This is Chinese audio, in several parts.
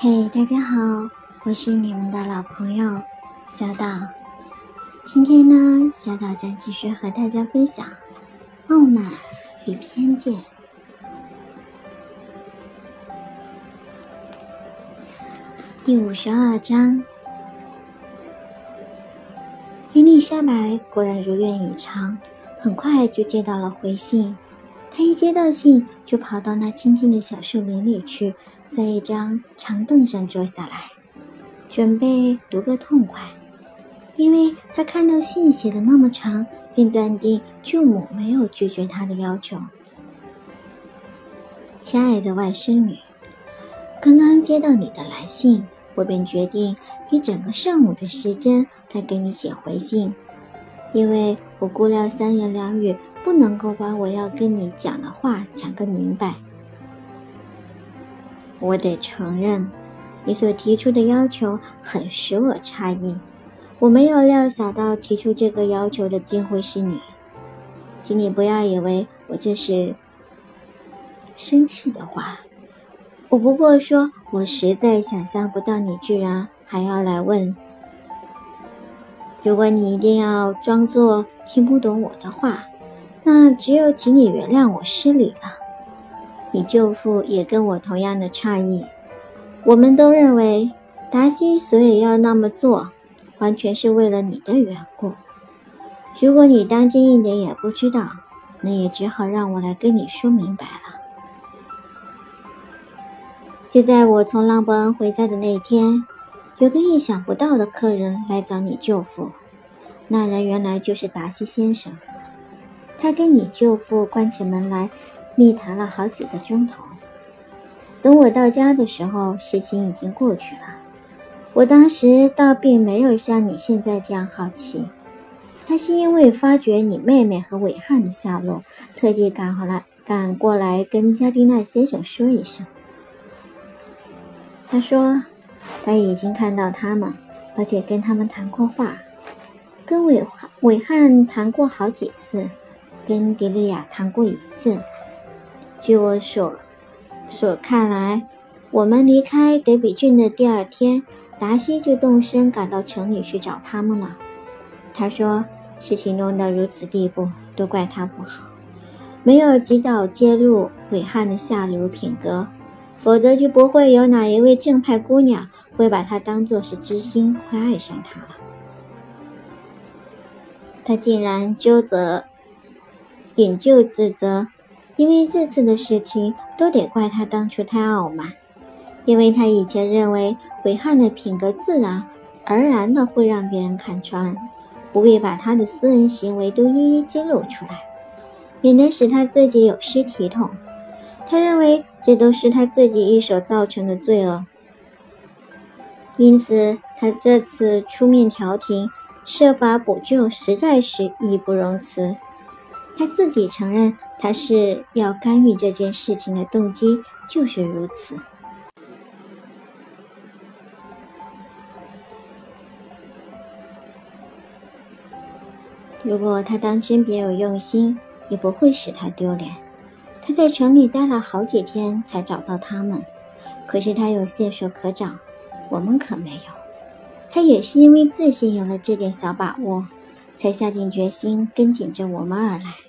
嘿，大家好，我是你们的老朋友小岛。今天呢，小岛将继续和大家分享《傲慢与偏见》第五十二章。伊丽莎白果然如愿以偿，很快就接到了回信。她一接到信，就跑到那清静的小树林里去。在一张长凳上坐下来，准备读个痛快。因为他看到信写的那么长，便断定舅母没有拒绝他的要求。亲爱的外甥女，刚刚接到你的来信，我便决定以整个上午的时间来给你写回信，因为我估量三言两语不能够把我要跟你讲的话讲个明白。我得承认，你所提出的要求很使我诧异。我没有料想到提出这个要求的竟会是你，请你不要以为我这是生气的话。我不过说，我实在想象不到你居然还要来问。如果你一定要装作听不懂我的话，那只有请你原谅我失礼了。你舅父也跟我同样的诧异，我们都认为达西所以要那么做，完全是为了你的缘故。如果你当今一点也不知道，那也只好让我来跟你说明白了。就在我从浪伯恩回家的那天，有个意想不到的客人来找你舅父，那人原来就是达西先生，他跟你舅父关起门来。密谈了好几个钟头。等我到家的时候，事情已经过去了。我当时倒并没有像你现在这样好奇。他是因为发觉你妹妹和伟汉的下落，特地赶回来，赶过来跟加蒂娜先生说一声。他说他已经看到他们，而且跟他们谈过话，跟伟汉伟汉谈过好几次，跟迪丽亚谈过一次。据我所所看来，我们离开德比郡的第二天，达西就动身赶到城里去找他们了。他说：“事情弄到如此地步，都怪他不好，没有及早揭露伟汉的下流品格，否则就不会有哪一位正派姑娘会把他当作是知心，会爱上他了。他竟然纠责，引咎自责。”因为这次的事情都得怪他当初太傲慢，因为他以前认为伟汉的品格自然而然的会让别人看穿，不必把他的私人行为都一一揭露出来，免得使他自己有失体统。他认为这都是他自己一手造成的罪恶，因此他这次出面调停，设法补救，实在是义不容辞。他自己承认。他是要干预这件事情的动机就是如此。如果他当真别有用心，也不会使他丢脸。他在城里待了好几天才找到他们，可是他有线索可找，我们可没有。他也是因为自信有了这点小把握，才下定决心跟紧着我们而来。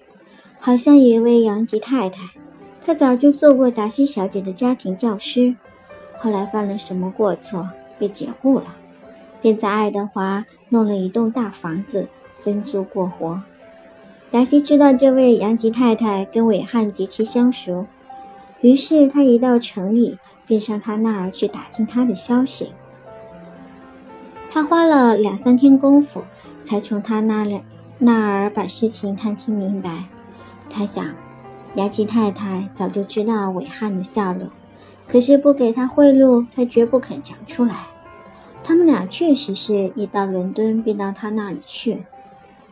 好像有一位杨吉太太，她早就做过达西小姐的家庭教师，后来犯了什么过错被解雇了，便在爱德华弄了一栋大房子分租过活。达西知道这位杨吉太太跟伟汉极其相熟，于是他一到城里便上他那儿去打听他的消息。他花了两三天功夫，才从他那里那儿把事情探听明白。他想，雅琪太太早就知道伟汉的下落，可是不给他贿赂，他绝不肯讲出来。他们俩确实是一到伦敦便到他那里去。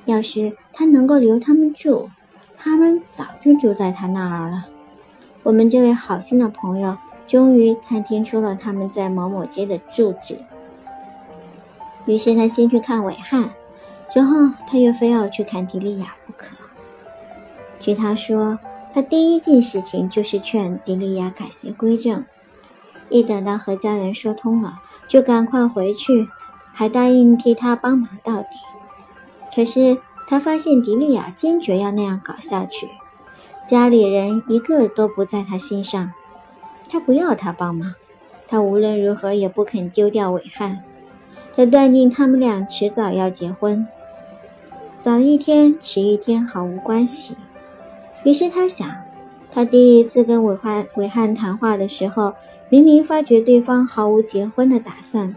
要是他能够留他们住，他们早就住在他那儿了。我们这位好心的朋友终于探听出了他们在某某街的住址，于是他先去看伟汉，之后他又非要去看迪丽亚不可。据他说，他第一件事情就是劝迪丽亚改邪归正。一等到和家人说通了，就赶快回去，还答应替他帮忙到底。可是他发现迪利亚坚决要那样搞下去，家里人一个都不在他心上，他不要他帮忙，他无论如何也不肯丢掉伟汉。他断定他们俩迟早要结婚，早一天迟一天毫无关系。于是他想，他第一次跟韦汉韦汉谈话的时候，明明发觉对方毫无结婚的打算。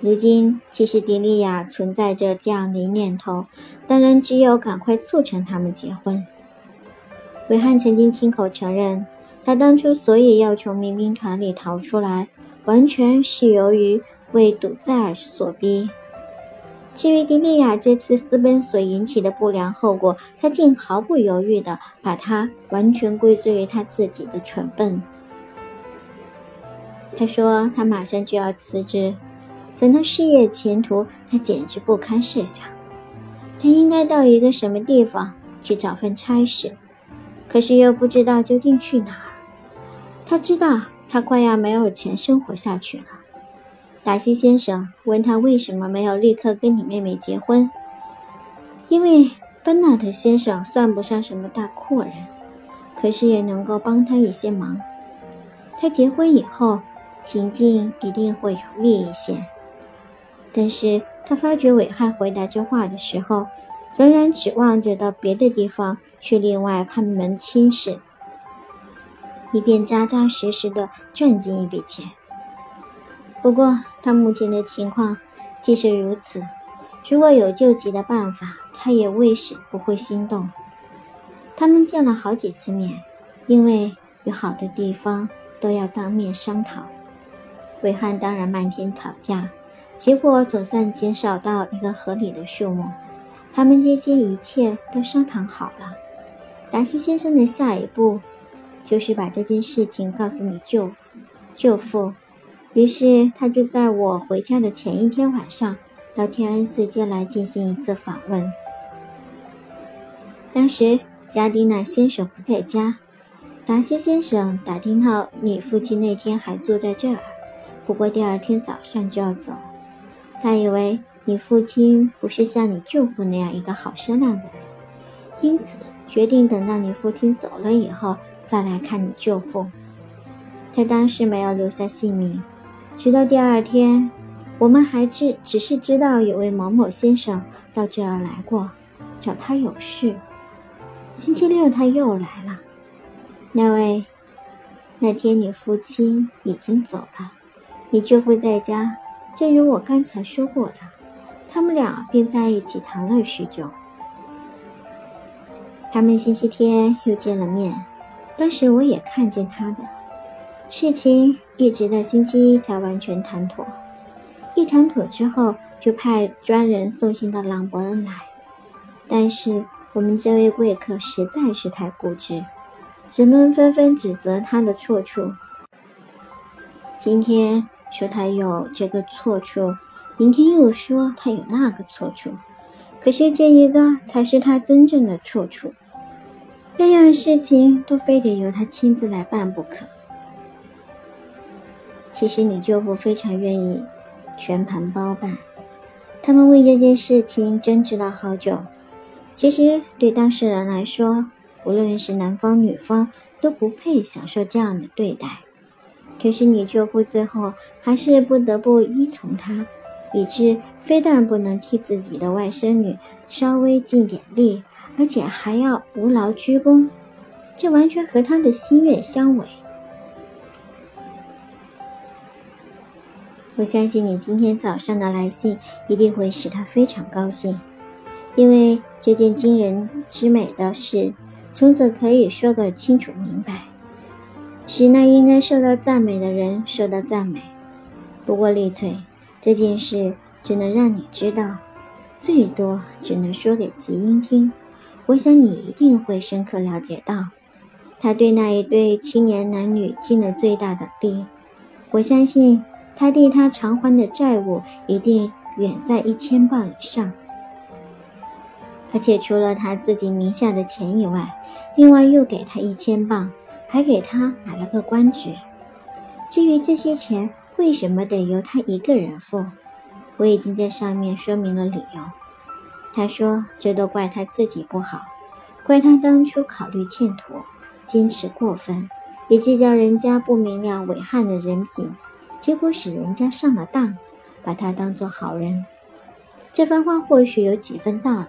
如今，其实迪利亚存在着这样的念头，当然只有赶快促成他们结婚。韦汉曾经亲口承认，他当初所以要从民兵团里逃出来，完全是由于。为堵塞尔所逼。至于迪利亚这次私奔所引起的不良后果，他竟毫不犹豫地把它完全归罪于他自己的蠢笨。他说他马上就要辞职，在他事业前途，他简直不堪设想。他应该到一个什么地方去找份差事，可是又不知道究竟去哪儿。他知道他快要没有钱生活下去了。达西先生问他为什么没有立刻跟你妹妹结婚？因为班纳特先生算不上什么大阔人，可是也能够帮他一些忙。他结婚以后，情境一定会有利一些。但是他发觉韦汉回答这话的时候，仍然指望着到别的地方去另外攀门亲事，以便扎扎实实的赚进一笔钱。不过，他目前的情况即使如此，如果有救急的办法，他也未使不会心动。他们见了好几次面，因为有好的地方都要当面商讨。韦汉当然漫天讨价，结果总算减少到一个合理的数目。他们这些一切都商谈好了。达西先生的下一步就是把这件事情告诉你舅父，舅父。于是，他就在我回家的前一天晚上，到天恩寺街来进行一次访问。当时，加蒂娜先生不在家。达西先生打听到你父亲那天还住在这儿，不过第二天早上就要走。他以为你父亲不是像你舅父那样一个好商量的人，因此决定等到你父亲走了以后再来看你舅父。他当时没有留下姓名。直到第二天，我们还只只是知道有位某某先生到这儿来过，找他有事。星期六他又来了。那位，那天你父亲已经走了，你舅父在家，正如我刚才说过的，他们俩便在一起谈了许久。他们星期天又见了面，当时我也看见他的。事情一直到星期一才完全谈妥，一谈妥之后，就派专人送信到朗伯恩来。但是我们这位贵客实在是太固执，人们纷纷指责他的错处。今天说他有这个错处，明天又说他有那个错处，可是这一个才是他真正的错处，样样事情都非得由他亲自来办不可。其实你舅父非常愿意全盘包办，他们为这件事情争执了好久。其实对当事人来说，无论是男方女方都不配享受这样的对待。可是你舅父最后还是不得不依从他，以致非但不能替自己的外甥女稍微尽点力，而且还要无劳居功，这完全和他的心愿相违。我相信你今天早上的来信一定会使他非常高兴，因为这件惊人之美的事，从此可以说个清楚明白，使那应该受到赞美的人受到赞美。不过丽翠，这件事只能让你知道，最多只能说给吉英听。我想你一定会深刻了解到，他对那一对青年男女尽了最大的力。我相信。他替他偿还的债务一定远在一千磅以上，而且除了他自己名下的钱以外，另外又给他一千磅，还给他买了个官职。至于这些钱为什么得由他一个人付，我已经在上面说明了理由。他说这都怪他自己不好，怪他当初考虑欠妥，坚持过分，以致叫人家不明了伟汉的人品，结果使人家上了当，把他当做好人。这番话或许有几分道理，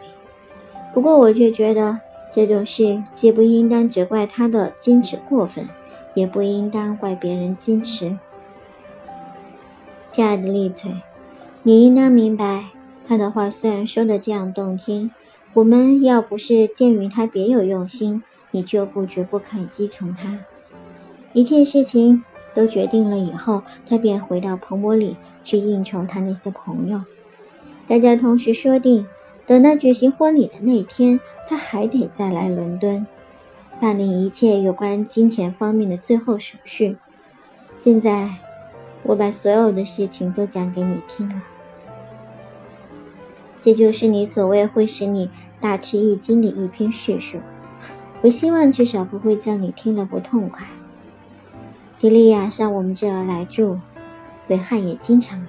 不过我却觉得这种事既不应当责怪他的坚持过分。也不应当怪别人矜持，亲爱的丽翠，你应当明白，他的话虽然说的这样动听，我们要不是鉴于他别有用心，你舅父绝不肯依从他。一切事情都决定了以后，他便回到彭博里去应酬他那些朋友。大家同时说定，等到举行婚礼的那天，他还得再来伦敦。办理一切有关金钱方面的最后手续。现在，我把所有的事情都讲给你听了。这就是你所谓会使你大吃一惊的一篇叙述。我希望至少不会叫你听了不痛快。迪利亚上我们这儿来住，维汉也经常来。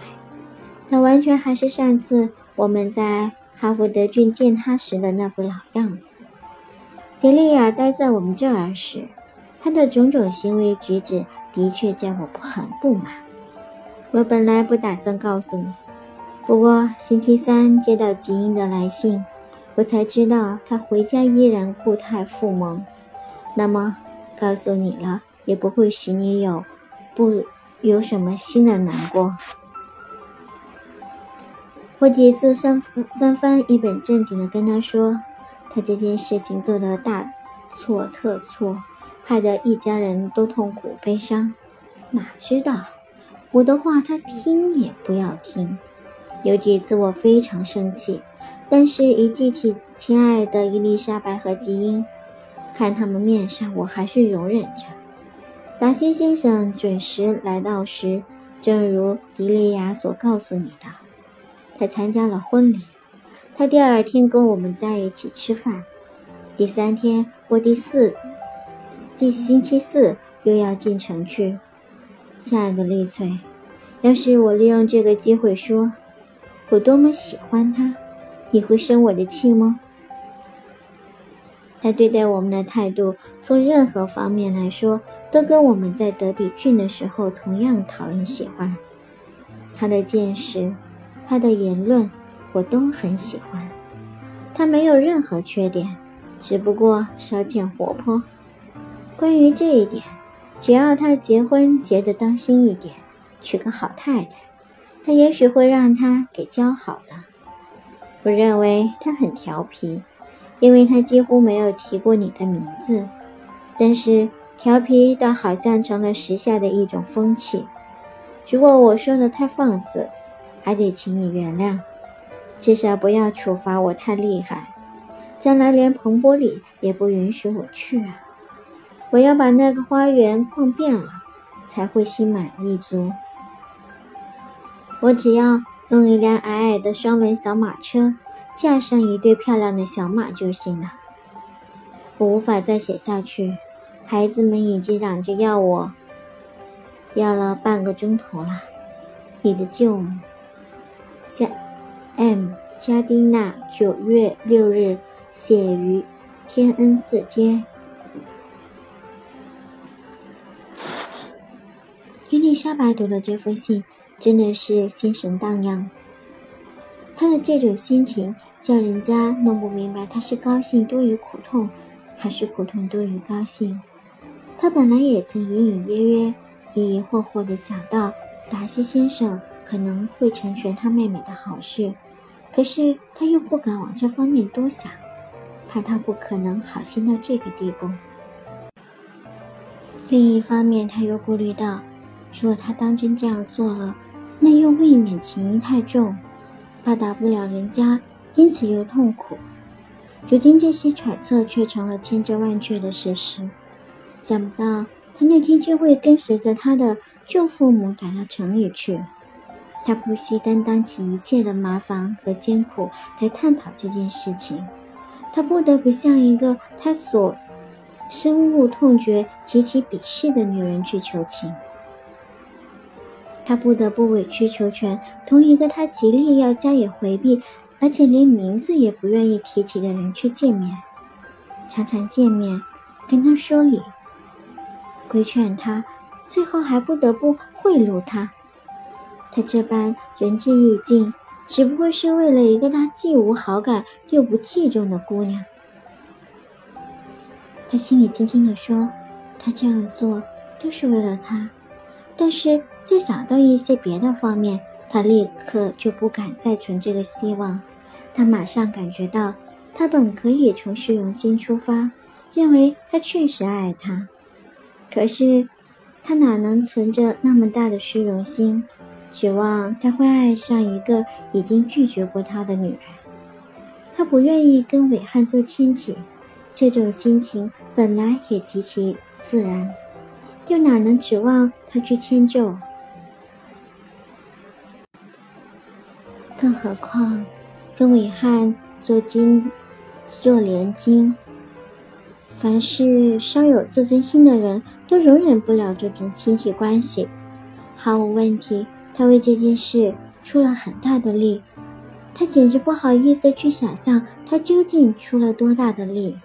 他完全还是上次我们在哈福德郡见他时的那副老样子。迪利亚待在我们这儿时，他的种种行为举止的确叫我很不满。我本来不打算告诉你，不过星期三接到吉英的来信，我才知道他回家依然固态复萌。那么，告诉你了也不会使你有不有什么新的难过。我几次三三番一本正经地跟他说。他这件事情做得大错特错，害得一家人都痛苦悲伤。哪知道我的话他听也不要听。有几次我非常生气，但是一记起亲爱的伊丽莎白和吉英，看他们面上，我还是容忍着。达西先生准时来到时，正如迪利亚所告诉你的，他参加了婚礼。他第二天跟我们在一起吃饭，第三天或第四、第星期四又要进城去。亲爱的丽翠，要是我利用这个机会说我多么喜欢他，你会生我的气吗？他对待我们的态度，从任何方面来说，都跟我们在德比郡的时候同样讨人喜欢。他的见识，他的言论。我都很喜欢，他没有任何缺点，只不过稍欠活泼。关于这一点，只要他结婚结得当心一点，娶个好太太，他也许会让他给教好的。我认为他很调皮，因为他几乎没有提过你的名字，但是调皮倒好像成了时下的一种风气。如果我说的太放肆，还得请你原谅。至少不要处罚我太厉害，将来连彭波里也不允许我去啊！我要把那个花园逛遍了，才会心满意足。我只要弄一辆矮矮的双轮小马车，架上一对漂亮的小马就行了。我无法再写下去，孩子们已经嚷着要我，要了半个钟头了。你的舅母，下。M. 加丁娜九月六日写于天恩寺街。伊丽莎白读了这封信，真的是心神荡漾。她的这种心情，叫人家弄不明白，她是高兴多于苦痛，还是苦痛多于高兴。他本来也曾隐隐约约、疑疑惑惑地想到，达西先生可能会成全他妹妹的好事。可是他又不敢往这方面多想，怕他不可能好心到这个地步。另一方面，他又顾虑到，如果他当真这样做了，那又未免情谊太重，报答不了人家，因此又痛苦。如今这些揣测却成了千真万确的事实。想不到他那天就会跟随着他的舅父母赶到城里去。他不惜担当起一切的麻烦和艰苦来探讨这件事情，他不得不向一个他所深恶痛绝、极其鄙视的女人去求情。他不得不委曲求全，同一个他极力要加以回避，而且连名字也不愿意提起的人去见面，常常见面，跟他说理，规劝他，最后还不得不贿赂他。他这般仁至义尽，只不过是为了一个他既无好感又不器重的姑娘。他心里轻轻地说：“他这样做都是为了他。”但是，再想到一些别的方面，他立刻就不敢再存这个希望。他马上感觉到，他本可以从虚荣心出发，认为他确实爱他。可是，他哪能存着那么大的虚荣心？指望他会爱上一个已经拒绝过他的女人，他不愿意跟伟汉做亲戚，这种心情本来也极其自然，又哪能指望他去迁就？更何况跟伟汉做金做连金，凡是稍有自尊心的人都容忍不了这种亲戚关系，毫无问题。他为这件事出了很大的力，他简直不好意思去想象他究竟出了多大的力。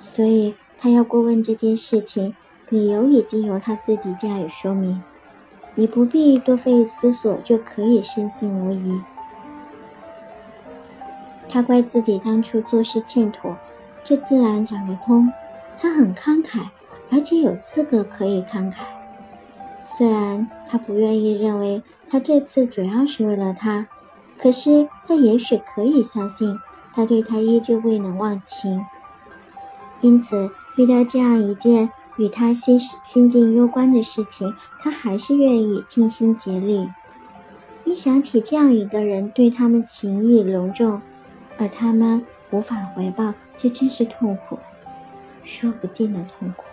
所以，他要过问这件事情，理由已经由他自己加以说明，你不必多费思索就可以深信无疑。他怪自己当初做事欠妥，这自然讲得通。他很慷慨，而且有资格可以慷慨。虽然他不愿意认为他这次主要是为了他，可是他也许可以相信他对他依旧未能忘情。因此，遇到这样一件与他心心境攸关的事情，他还是愿意尽心竭力。一想起这样一个人对他们情意隆重，而他们无法回报，这真是痛苦，说不尽的痛苦。